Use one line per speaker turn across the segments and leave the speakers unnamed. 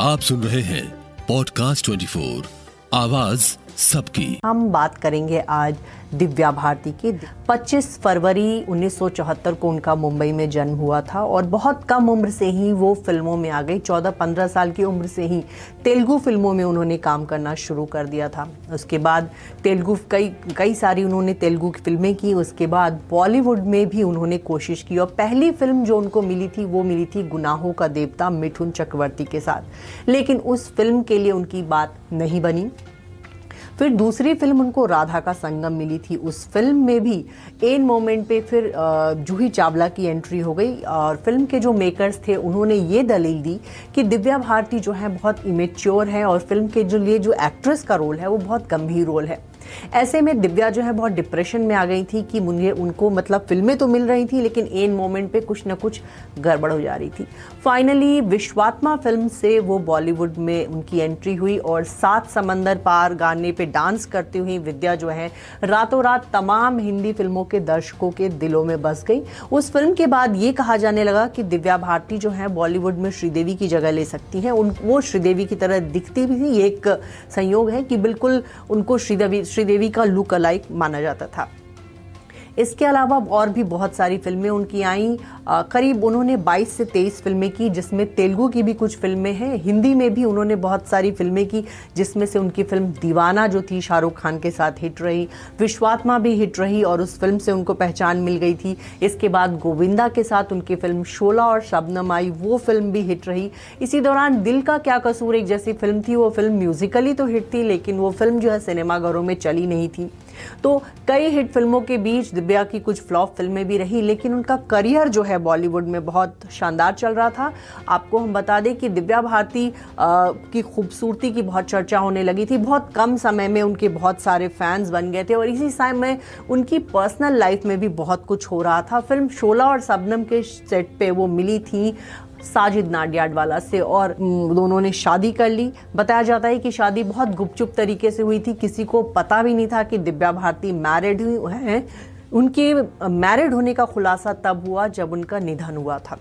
आप सुन रहे हैं पॉडकास्ट 24 आवाज़ सबकी।
हम बात करेंगे आज दिव्या भारती की। 25 फरवरी 1974 को उनका मुंबई में जन्म हुआ था और बहुत कम उम्र से ही वो फ़िल्मों में आ गई। 14-15 साल की उम्र से ही तेलुगु फ़िल्मों में उन्होंने काम करना शुरू कर दिया था। उसके बाद तेलुगु कई कई सारी उन्होंने तेलुगु की फ़िल्में की। उसके बाद बॉलीवुड में भी उन्होंने कोशिश की और पहली फ़िल्म जो उनको मिली थी, वो मिली थी गुनाहों का देवता मिठुन चक्रवर्ती के साथ। लेकिन उस फ़िल्म के लिए उनकी बात नहीं बनी। फिर दूसरी फ़िल्म उनको राधा का संगम मिली थी। उस फ़िल्म में भी एन मोमेंट पे फिर जूही चावला की एंट्री हो गई और फ़िल्म के जो मेकर्स थे, उन्होंने ये दलील दी कि दिव्या भारती जो है बहुत इमेच्योर है और फ़िल्म के जो लिए जो एक्ट्रेस का रोल है, वो बहुत गंभीर रोल है। ऐसे में दिव्या जो है बहुत डिप्रेशन में आ गई थी कि मुझे उनको मतलब फ़िल्में तो मिल रही थी, लेकिन एन मोमेंट पे कुछ ना कुछ गड़बड़ हो जा रही थी। फाइनली विश्वात्मा फ़िल्म से वो बॉलीवुड में उनकी एंट्री हुई और सात समंदर पार गाने पे डांस करती हुई विद्या जो है रातों रात तमाम हिंदी फ़िल्मों के दर्शकों के दिलों में बस गई। उस फ़िल्म के बाद ये कहा जाने लगा कि दिव्या भारती जो है बॉलीवुड में श्रीदेवी की जगह ले सकती हैं। उन, वो श्रीदेवी की तरह दिखती भी थी। ये एक संयोग है कि बिल्कुल उनको श्रीदेवी श्रीदेवी का लुक अलाइक माना जाता था। इसके अलावा और भी बहुत सारी फ़िल्में उनकी आईं। करीब उन्होंने 22 से 23 फ़िल्में की, जिसमें तेलुगु की भी कुछ फ़िल्में हैं, हिंदी में भी उन्होंने बहुत सारी फ़िल्में की, जिसमें से उनकी फ़िल्म दीवाना जो थी, शाहरुख खान के साथ हिट रही, विश्वात्मा भी हिट रही और उस फ़िल्म से उनको पहचान मिल गई थी। इसके बाद गोविंदा के साथ उनकी फ़िल्म शोला और शबनम आई, वो फ़िल्म भी हिट रही। इसी दौरान दिल का क्या कसूर, एक जैसी फ़िल्म थी, वो फ़िल्म म्यूजिकली तो हिट थी, लेकिन वो फ़िल्म जो है, सिनेमाघरों में चली नहीं थी। तो कई हिट फ़िल्मों के बीच दिव्या की कुछ फ्लॉप फ़िल्में भी रही, लेकिन उनका करियर जो है बॉलीवुड में बहुत शानदार चल रहा था। आपको हम बता दें कि दिव्या भारती की खूबसूरती की बहुत चर्चा होने लगी थी। बहुत कम समय में उनके बहुत सारे फैंस बन गए थे और इसी समय में उनकी पर्सनल लाइफ में भी बहुत कुछ हो रहा था। फ़िल्म शोला और सबनम के सेट पे वो मिली थी। साजिद नाडियाडवाला से और दोनों ने शादी कर ली। बताया जाता है कि शादी बहुत गुपचुप तरीके से हुई थी। किसी को पता भी नहीं था कि दिव्या भारती मैरिड हुई हैं। उनके मैरिड होने का खुलासा तब हुआ जब उनका निधन हुआ था।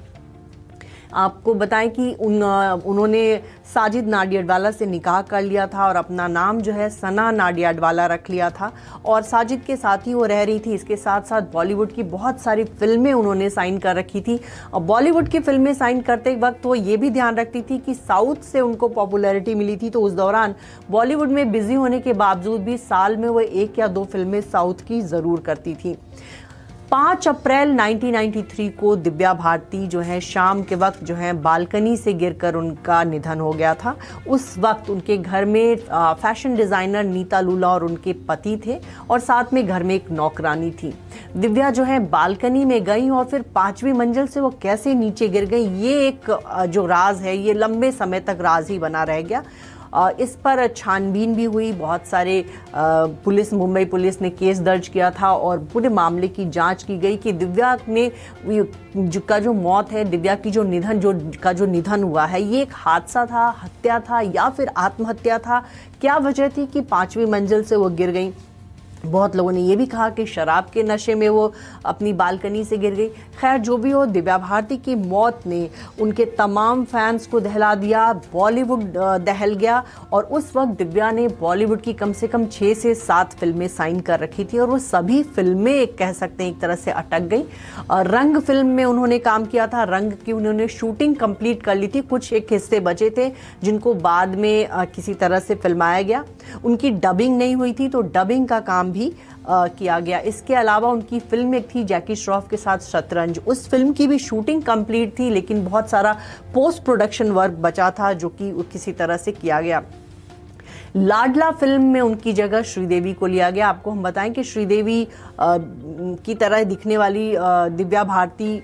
आपको बताएँ कि उन उन्होंने साजिद नाडियाडवाला से निकाह कर लिया था और अपना नाम जो है सना नाडियाडवाला रख लिया था। और साजिद के साथ ही वो रह रही थी। इसके साथ साथ बॉलीवुड की बहुत सारी फ़िल्में उन्होंने साइन कर रखी थी। और बॉलीवुड की फ़िल्में साइन करते वक्त वो ये भी ध्यान रखती थी कि साउथ से उनको पॉपुलैरिटी मिली थी। तो उस दौरान बॉलीवुड में बिज़ी होने के बावजूद भी साल में वो एक या दो फ़िल्में साउथ की ज़रूर करती थी। पाँच अप्रैल 1993 को दिव्या भारती जो है, शाम के वक्त जो है, बालकनी से गिरकर उनका निधन हो गया था। उस वक्त उनके घर में फ़ैशन डिज़ाइनर नीता लूला और उनके पति थे और साथ में घर में एक नौकरानी थी। दिव्या जो है, बालकनी में गई और फिर पांचवी मंजिल से वो कैसे नीचे गिर गई, ये एक जो राज है, ये लंबे समय तक राज ही बना रह गया। इस पर छानबीन भी हुई। बहुत सारे पुलिस, मुंबई पुलिस ने केस दर्ज किया था और पूरे मामले की जाँच की गई कि दिव्या ने का जो मौत है, दिव्या की जो निधन, जो, का जो निधन हुआ है, ये एक हादसा था, हत्या था या फिर आत्महत्या था? क्या वजह थी कि पाँचवीं मंजिल से वो गिर गई? बहुत लोगों ने ये भी कहा कि शराब के नशे में वो अपनी बालकनी से गिर गई। खैर, जो भी हो, दिव्या भारती की मौत ने उनके तमाम फैंस को दहला दिया, बॉलीवुड दहल गया और उस वक्त दिव्या ने बॉलीवुड की कम से कम छः से सात फ़िल्में साइन कर रखी थी और वो सभी फ़िल्में कह सकते हैं, एक तरह से अटक गई। रंग फ़िल्म में उन्होंने काम किया था, रंग की उन्होंने शूटिंग कंप्लीट कर ली थी, कुछ एक हिस्से बचे थे जिनको बाद में किसी तरह से फिल्माया गया। उनकी डबिंग नहीं हुई थी तो डबिंग का काम भी आ, किया गया। इसके अलावा उनकी फ़िल्म एक थी जैकी श्रॉफ के साथ शतरंज। उस फ़िल्म की भी शूटिंग कंप्लीट थी लेकिन बहुत सारा पोस्ट प्रोडक्शन वर्क बचा था जो कि किसी तरह से किया गया। लाडला फ़िल्म में उनकी जगह श्रीदेवी को लिया गया। आपको हम बताएँ कि श्रीदेवी की तरह दिखने वाली आ, दिव्या भारती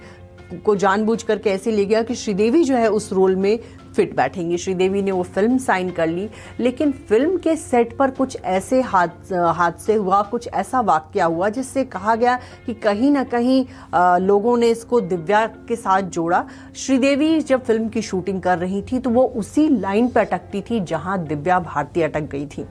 को जानबूझ कर कैसे ले गया कि श्रीदेवी जो है उस रोल में फिट बैठेंगी। श्रीदेवी ने वो फ़िल्म साइन कर ली, लेकिन फ़िल्म के सेट पर कुछ ऐसे हादसे हुआ, कुछ ऐसा वाक्य हुआ, जिससे कहा गया कि कहीं ना कहीं लोगों ने इसको दिव्या के साथ जोड़ा। श्रीदेवी जब फ़िल्म की शूटिंग कर रही थी तो वो उसी लाइन पर अटकती थी जहाँ दिव्या भारती अटक गई थी।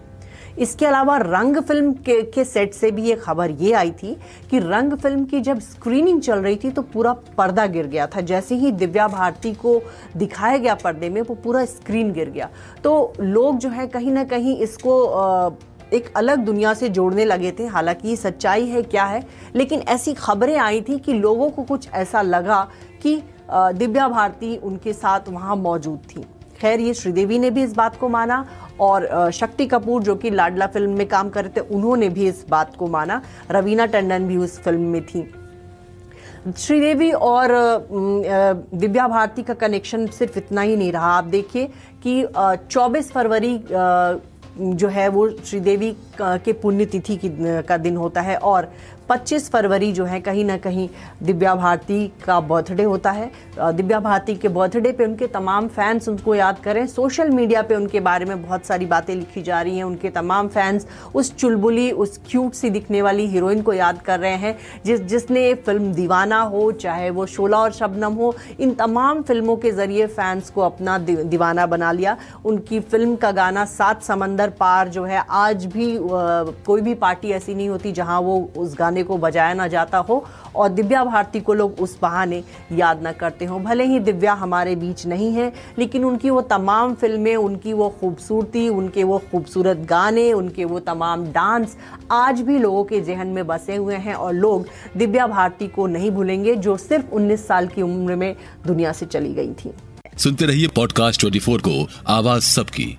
इसके अलावा रंग फ़िल्म के, के सेट से भी ये खबर ये आई थी कि रंग फ़िल्म की जब स्क्रीनिंग चल रही थी तो पूरा पर्दा गिर गया था। जैसे ही दिव्या भारती को दिखाया गया पर्दे में वो पूरा स्क्रीन गिर गया। तो लोग जो है कहीं ना कहीं इसको आ, एक अलग दुनिया से जोड़ने लगे थे। हालाँकि ये सच्चाई है क्या है? लेकिन ऐसी खबरें आई थी कि लोगों को कुछ ऐसा लगा कि दिव्या भारती उनके साथ वहाँ मौजूद थी। खैर ये श्रीदेवी ने भी इस बात को माना और शक्ति कपूर, जो कि लाडला फ़िल्म में काम कर रहे थे, उन्होंने भी इस बात को माना। रवीना टंडन भी उस फ़िल्म में थी। श्रीदेवी और दिव्या भारती का कनेक्शन सिर्फ़ इतना ही नहीं रहा। आप देखिए कि 24 फरवरी जो है वो श्रीदेवी के पुण्यतिथि की का दिन होता है और 25 फरवरी जो है, कहीं ना कहीं दिव्या भारती का बर्थडे होता है। दिव्या भारती के बर्थडे पे उनके तमाम फैंस उनको याद करें। सोशल मीडिया पे उनके बारे में बहुत सारी बातें लिखी जा रही हैं। उनके तमाम फैंस उस चुलबुली, उस क्यूट सी दिखने वाली हीरोइन को याद कर रहे हैं। जिस, जिसने फ़िल्म दीवाना हो, चाहे वो शोला और शबनम हो, इन तमाम फ़िल्मों के ज़रिए फैंस को अपना दीवाना बना लिया। उनकी फ़िल्म का गाना सात समंदर पार जो है, आज भी कोई भी पार्टी ऐसी नहीं होती जहाँ वो उस गाने को बजाया ना जाता हो और दिव्या भारती को लोग उस बहाने याद ना करते हो। भले ही दिव्या हमारे बीच नहीं है, लेकिन उनकी वो तमाम फ़िल्में, उनकी वो खूबसूरती, उनके वो खूबसूरत गाने, उनके वो तमाम डांस आज भी लोगों के जहन में बसे हुए हैं और लोग दिव्या भारती को नहीं भूलेंगे, जो सिर्फ़ 19 साल की उम्र में दुनिया से चली गई थी।
सुनते रहिए पॉडकास्ट 24 को, आवाज़ सबकी।